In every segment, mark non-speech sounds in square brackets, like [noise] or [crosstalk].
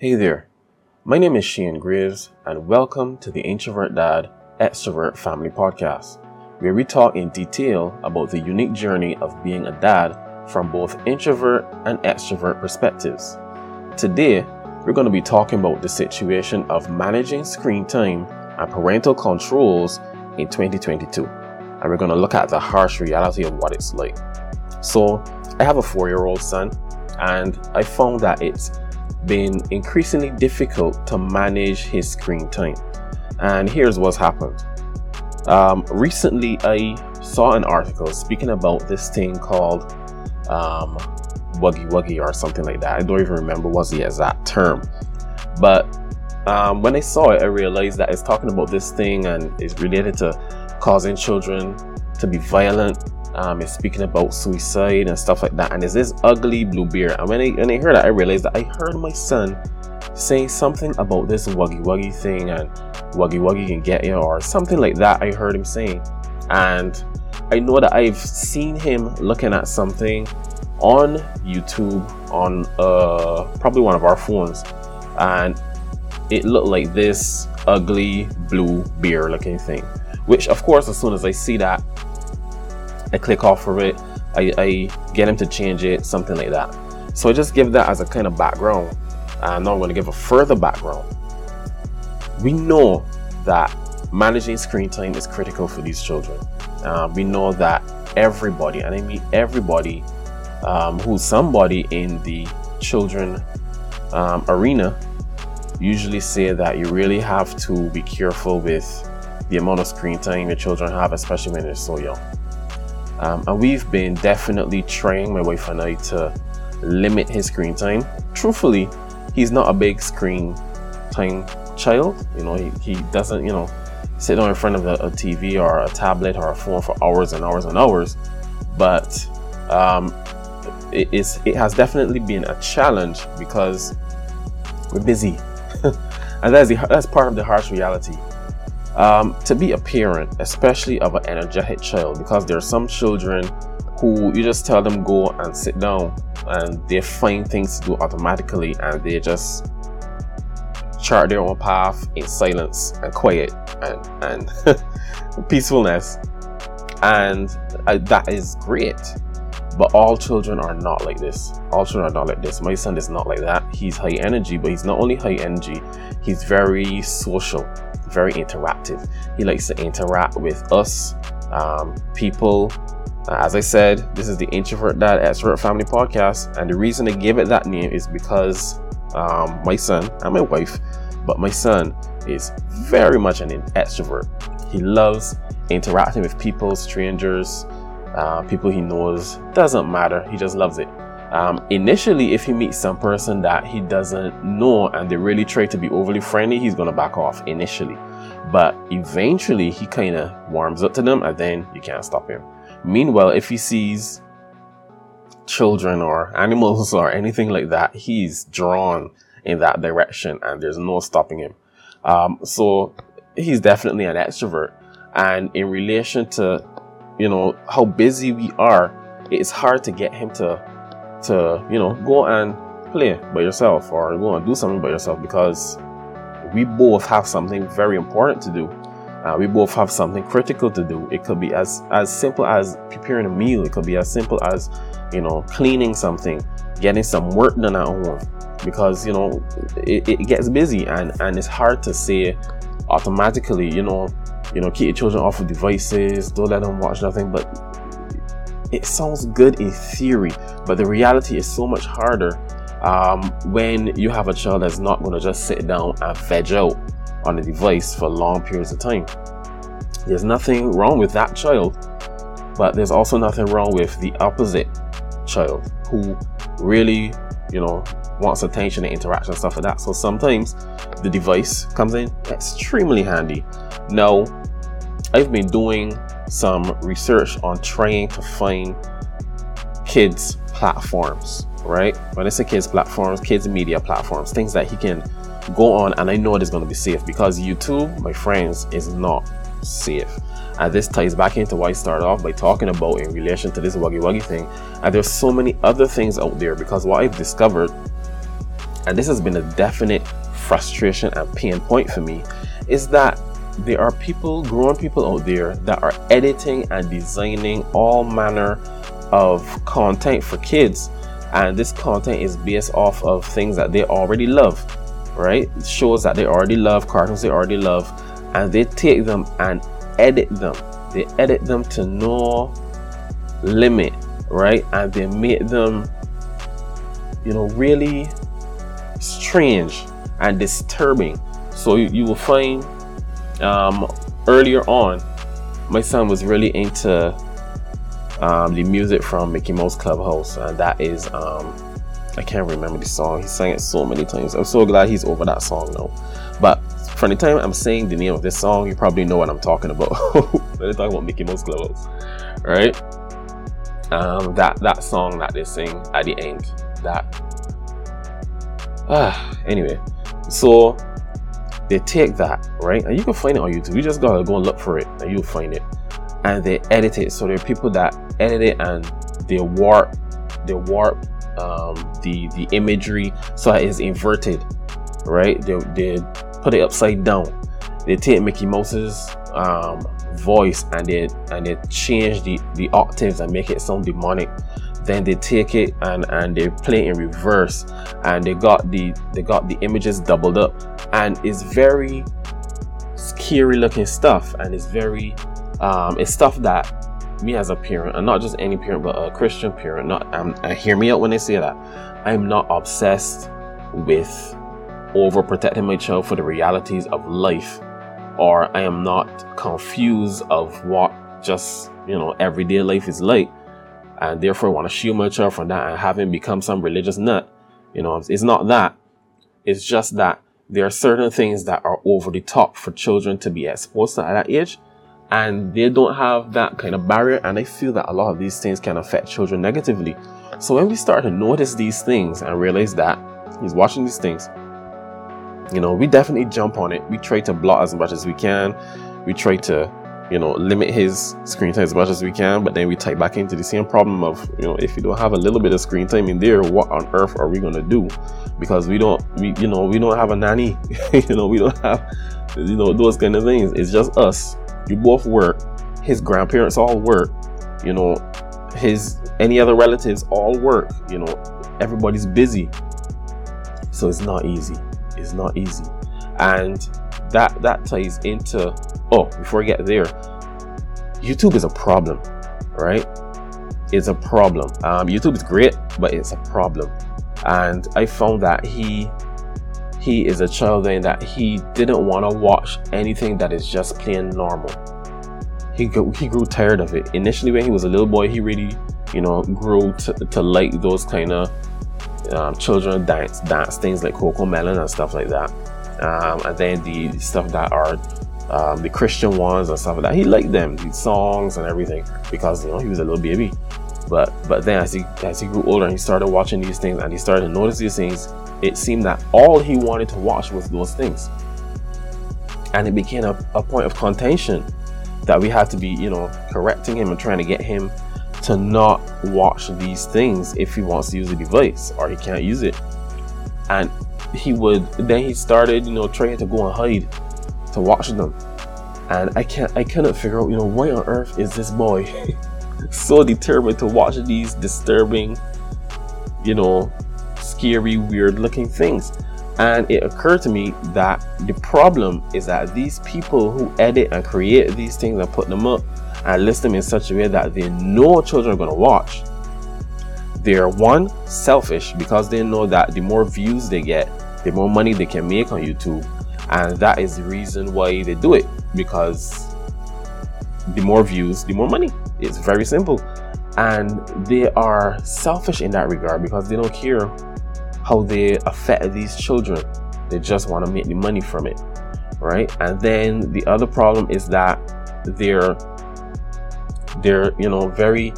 Hey there, my name is Shane Graves, and welcome to the Introvert Dad Extrovert Family Podcast, where we talk in detail about the unique journey of being a dad from both introvert and extrovert perspectives. Today, we're going to be talking about the situation of managing screen time and parental controls in 2022. And we're going to look at the harsh reality of what it's like. So, I have a four year old son, and I found that it's been increasingly difficult to manage his screen time. And here's what's happened. Um, recently, I saw an article speaking about this thing called um, Wuggy Wuggy or something like that. I don't even remember what's the exact term. But um, when I saw it, I realized that it's talking about this thing and it's related to causing children to be violent um, is speaking about suicide and stuff like that. And there's this ugly blue bear. And when I when I heard that, I realized that I heard my son saying something about this wuggy wuggy thing and wuggy wuggy can get you or something like that. I heard him saying, and I know that I've seen him looking at something on YouTube on uh, probably one of our phones, and it looked like this ugly blue bear looking thing. Which, of course, as soon as I see that, I click off of it, I, I get him to change it, something like that. So I just give that as a kind of background. And now I'm going to give a further background. We know that managing screen time is critical for these children. Uh, we know that everybody, and I mean everybody, um, who's somebody in the children um, arena, usually say that you really have to be careful with the amount of screen time your children have, especially when they're so young. Um, and we've been definitely trying, my wife and I, to limit his screen time. Truthfully, he's not a big screen time child. You know, he, he doesn't, you know, sit down in front of a, a TV or a tablet or a phone for hours and hours and hours. But um, it, is, it has definitely been a challenge because we're busy. [laughs] and that's, the, that's part of the harsh reality. Um, to be a parent, especially of an energetic child, because there are some children who you just tell them go and sit down and they find things to do automatically and they just chart their own path in silence and quiet and, and [laughs] peacefulness. And uh, that is great. But all children are not like this. All children are not like this. My son is not like that. He's high energy, but he's not only high energy, he's very social very interactive. He likes to interact with us, um, people. As I said, this is the Introvert Dad Extrovert Family Podcast, and the reason I gave it that name is because um, my son and my wife, but my son is very much an extrovert. He loves interacting with people, strangers, uh, people he knows. Doesn't matter. He just loves it. Um, initially, if he meets some person that he doesn't know and they really try to be overly friendly, he's gonna back off initially. But eventually, he kind of warms up to them, and then you can't stop him. Meanwhile, if he sees children or [laughs] animals or anything like that, he's drawn in that direction, and there's no stopping him. Um, so he's definitely an extrovert. And in relation to, you know, how busy we are, it's hard to get him to to, you know, go and play by yourself or go and do something by yourself because we both have something very important to do. Uh, we both have something critical to do. It could be as as simple as preparing a meal. It could be as simple as, you know, cleaning something, getting some work done at home. Because you know, it, it gets busy and and it's hard to say automatically. You know, you know, keep your children off of devices. Don't let them watch nothing. But it sounds good in theory, but the reality is so much harder um, when you have a child that's not going to just sit down and veg out on a device for long periods of time. There's nothing wrong with that child, but there's also nothing wrong with the opposite child who really, you know, wants attention and interaction and stuff like that. So sometimes the device comes in extremely handy. Now, I've been doing some research on trying to find kids platforms, right? When I say kids platforms, kids media platforms, things that he can go on and I know it is going to be safe because YouTube, my friends, is not safe. And this ties back into what I started off by talking about in relation to this Wuggy Wuggy thing. And there's so many other things out there because what I've discovered and this has been a definite frustration and pain point for me, is that there are people, grown people out there that are editing and designing all manner of content for kids. And this content is based off of things that they already love, right? Shows that they already love, cartoons they already love, and they take them and edit them. They edit them to no limit, right? And they make them, you know, really strange and disturbing. So you, you will find um, earlier on, my son was really into um, the music from Mickey Mouse Clubhouse, and that is um, I can't remember the song. He sang it so many times. I'm so glad he's over that song now. But from the time I'm saying the name of this song, you probably know what I'm talking about. [laughs] when they talk about Mickey Mouse Clubhouse, right? Um, that that song that they sing at the end, that ah, [sighs] anyway. So they take that, right? And you can find it on YouTube. You just gotta go and look for it and you'll find it. And they edit it. So there are people that edit it and they warp, they warp um, the the imagery so it is inverted, right? They, they put it upside down. They take Mickey Mouse's um, voice and they and they change the the octaves and make it sound demonic then they take it and and they play in reverse. And they got the they got the images doubled up. And it's very scary looking stuff. And it's very um, it's stuff that me as a parent and not just any parent but a christian parent not um, uh, hear me out when i say that. I'm not obsessed with overprotecting my child for the realities of life. Or i am not confused of what just you know everyday life is like and therefore want to shield my child from that and him become some religious nut. You know, it's not that. It's just that there are certain things that are over the top for children to be exposed to at that age, and they don't have that kind of barrier. And I feel that a lot of these things can affect children negatively. So when we start to notice these things and realize that he's watching these things, you know, we definitely jump on it. We try to block as much as we can. We try to you know, limit his screen time as much as we can, but then we type back into the same problem of, you know, if you don't have a little bit of screen time in there, what on earth are we gonna do? Because we don't, we, you know, we don't have a nanny, [laughs] you know, we don't have, you know, those kind of things. It's just us. You both work. His grandparents all work. You know, his any other relatives all work. You know, everybody's busy, so it's not easy. It's not easy, and that that ties into oh before I get there YouTube is a problem right? It's a problem. Um, YouTube is great but it's a problem. And I found that he he is a child then that he didn't want to watch anything that is just plain normal. He grew, he grew tired of it. Initially when he was a little boy he really you know grew to, to like those kind of um, children dance dance things like CoComelon and stuff like that. Um, and then the stuff that are um, the Christian ones and stuff like that. He liked them, the songs and everything, because you know he was a little baby. But but then as he as he grew older and he started watching these things and he started to notice these things, it seemed that all he wanted to watch was those things. And it became a, a point of contention that we had to be, you know, correcting him and trying to get him to not watch these things if he wants to use the device or he can't use it. And he would then he started you know trying to go and hide to watch them. And i can't i cannot figure out you know why on earth is this boy [laughs] so determined to watch these disturbing you know scary weird looking things. And it occurred to me that the problem is that these people who edit and create these things and put them up and list them in such a way that they know children are going to watch they're one selfish because they know that the more views they get the more money they can make on youtube and that is the reason why they do it because the more views the more money. It's very simple. And they are selfish in that regard because they don't care how they affect these children. They just want to make the money from it right? And then the other problem is that they're they're you know very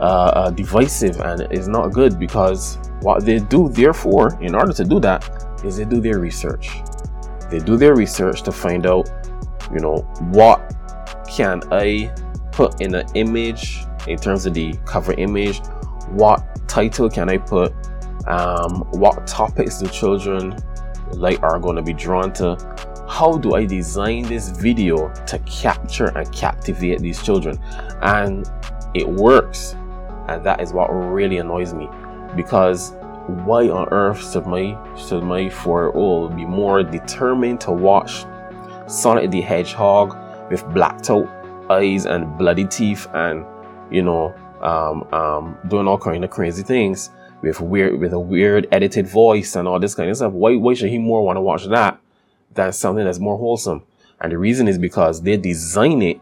uh, uh, divisive and it's not good because what they do therefore in order to do that is they do their research they do their research to find out you know what can i put in an image in terms of the cover image what title can i put um, what topics do children like are going to be drawn to? How do i design this video to capture and captivate these children? And it works. And that is what really annoys me because why on earth should my should my four-year-old be more determined to watch Sonic the Hedgehog with blacked out eyes and bloody teeth and you know um, um, doing all kind of crazy things with weird with a weird edited voice and all this kind of stuff. Why why should he more want to watch that than something that's more wholesome? And the reason is because they design it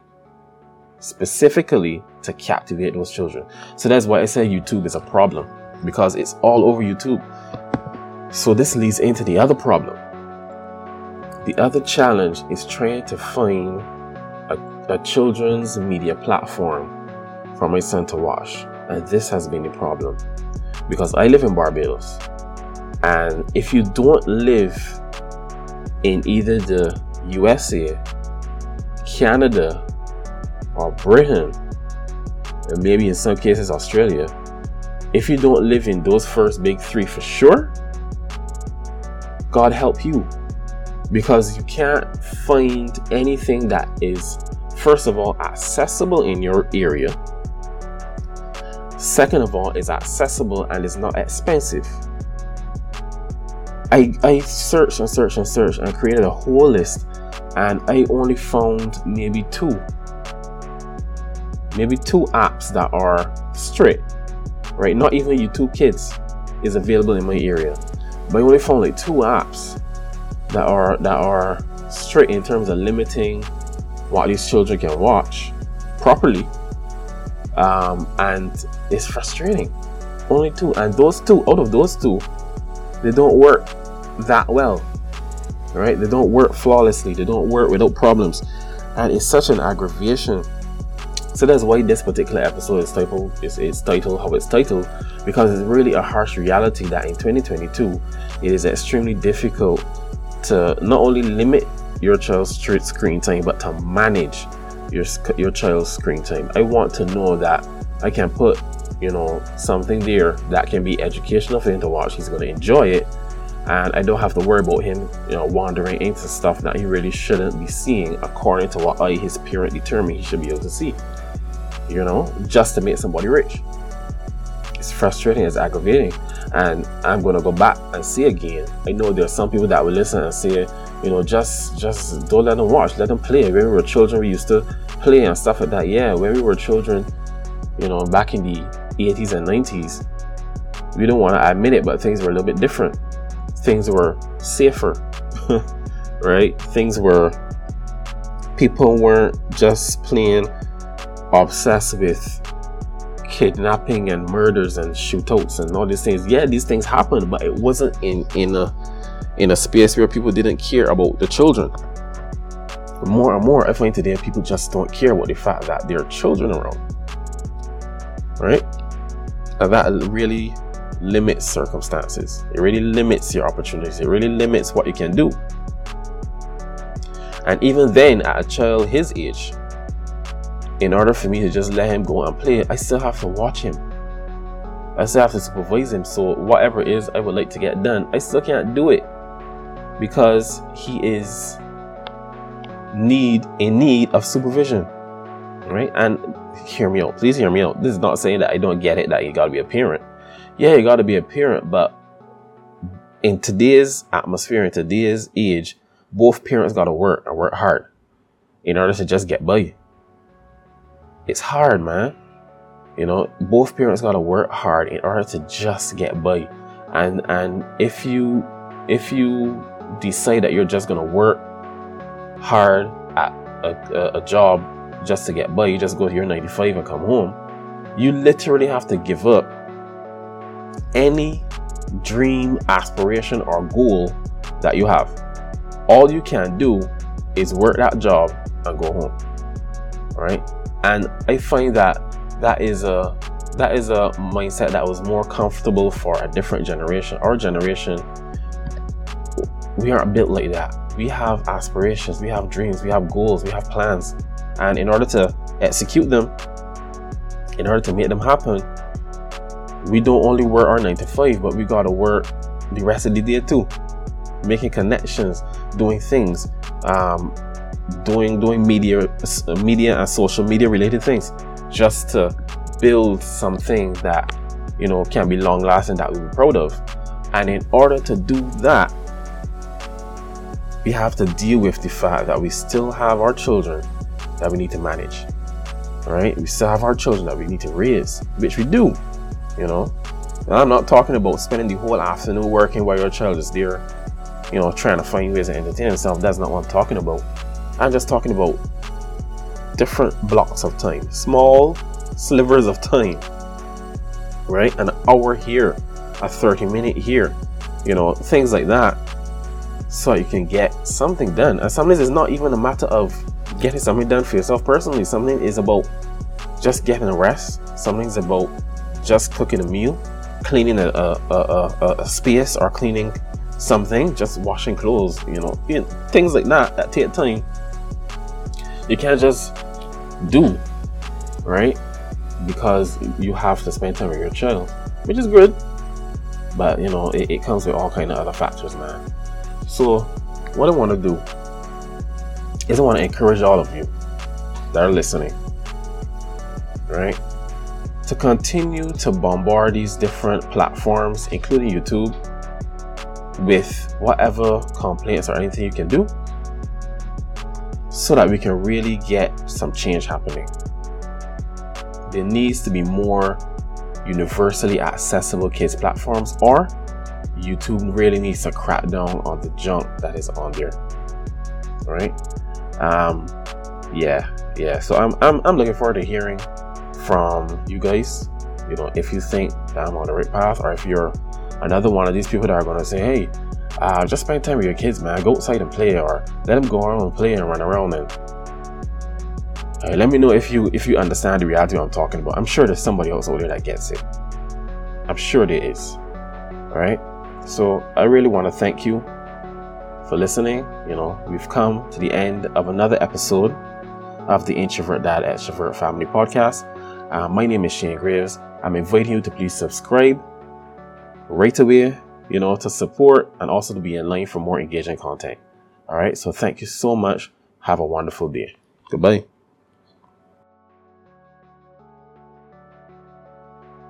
specifically to captivate those children. So that's why I say YouTube is a problem because it's all over YouTube. So this leads into the other problem. The other challenge is trying to find a, a children's media platform for my son to watch. And this has been the problem because I live in Barbados. And if you don't live in either the USA, Canada, or Britain, and maybe in some cases Australia, if you don't live in those first big three for sure, God help you. Because you can't find anything that is, first of all, accessible in your area. Second of all, is accessible and is not expensive. I, I searched and searched and searched and created a whole list, and I only found maybe two maybe two apps that are straight, right? Not even YouTube Kids is available in my area, but I only found like two apps that are that are straight in terms of limiting what these children can watch properly, um, and it's frustrating. Only two, and those two out of those two, they don't work that well, right? They don't work flawlessly. They don't work without problems, and it's such an aggravation so that's why this particular episode is titled is, is titled how it's titled because it's really a harsh reality that in 2022 it is extremely difficult to not only limit your child's screen time but to manage your your child's screen time. I want to know that I can put you know something there that can be educational for him to watch. He's going to enjoy it and I don't have to worry about him, you know, wandering into stuff that he really shouldn't be seeing according to what I, his parent, determined he should be able to see you know, just to make somebody rich. It's frustrating, it's aggravating. And I'm gonna go back and see again. I know there are some people that will listen and say, you know, just just don't let them watch, let them play. When we were children, we used to play and stuff like that. Yeah, when we were children, you know, back in the 80s and 90s, we don't want to admit it, but things were a little bit different. Things were safer, [laughs] right? Things were people weren't just playing obsessed with kidnapping and murders and shootouts and all these things. Yeah, these things happened, but it wasn't in in a in a space where people didn't care about the children. More and more, I find today people just don't care about the fact that there are children around. Right? And that really limits circumstances. It really limits your opportunities. It really limits what you can do. And even then, at a child his age, in order for me to just let him go and play, I still have to watch him. I still have to supervise him. So whatever it is I would like to get done, I still can't do it because he is need in need of supervision. Right? And hear me out. Please hear me out. This is not saying that I don't get it that you gotta be a parent. Yeah, you gotta be a parent, but in today's atmosphere, in today's age, both parents gotta work and work hard in order to just get by it's hard, man. You know, both parents gotta work hard in order to just get by. And and if you if you decide that you're just gonna work hard at a, a, a job just to get by, you just go to your 95 and come home. You literally have to give up any dream, aspiration, or goal that you have. All you can do is work that job and go home. All right? And I find that that is a that is a mindset that was more comfortable for a different generation. Our generation, we aren't built like that. We have aspirations, we have dreams, we have goals, we have plans, and in order to execute them, in order to make them happen, we don't only work our nine to five, but we gotta work the rest of the day too. Making connections, doing things, um, doing doing media, media and social media related things, just to build something that you know can be long lasting that we be proud of. And in order to do that, we have to deal with the fact that we still have our children that we need to manage. Right? We still have our children that we need to raise, which we do. You know, and I'm not talking about spending the whole afternoon working while your child is there, you know, trying to find ways to entertain themselves. That's not what I'm talking about. I'm just talking about different blocks of time, small slivers of time, right? An hour here, a 30 minute here, you know, things like that. So you can get something done. And sometimes it's not even a matter of getting something done for yourself personally. Something is about just getting a rest. Something's about just cooking a meal, cleaning a, a, a, a, space or cleaning something, just washing clothes, you know, you know, things like that that take time. You can't just do, right? Because you have to spend time with your child, which is good, but you know, it, it comes with all kind of other factors, man. So, what I want to do is I want to encourage all of you that are listening, right? to continue to bombard these different platforms, including YouTube, with whatever complaints or anything you can do so that we can really get some change happening. There needs to be more universally accessible kids platforms or YouTube really needs to crack down on the junk that is on there. All right? Um yeah, yeah. So I'm I'm I'm looking forward to hearing from you guys. You know, if you think that I'm on the right path, or if you're another one of these people that are going to say, hey, uh, just spend time with your kids, man. Go outside and play, or let them go around and play and run around. And uh, let me know if you if you understand the reality I'm talking about. I'm sure there's somebody else out there that gets it. I'm sure there is. All right. So I really want to thank you for listening. You know, we've come to the end of another episode of the Introvert Dad Extrovert Family Podcast. Uh, my name is Shane Graves. I'm inviting you to please subscribe right away, you know, to support and also to be in line for more engaging content. All right. So thank you so much. Have a wonderful day. Goodbye.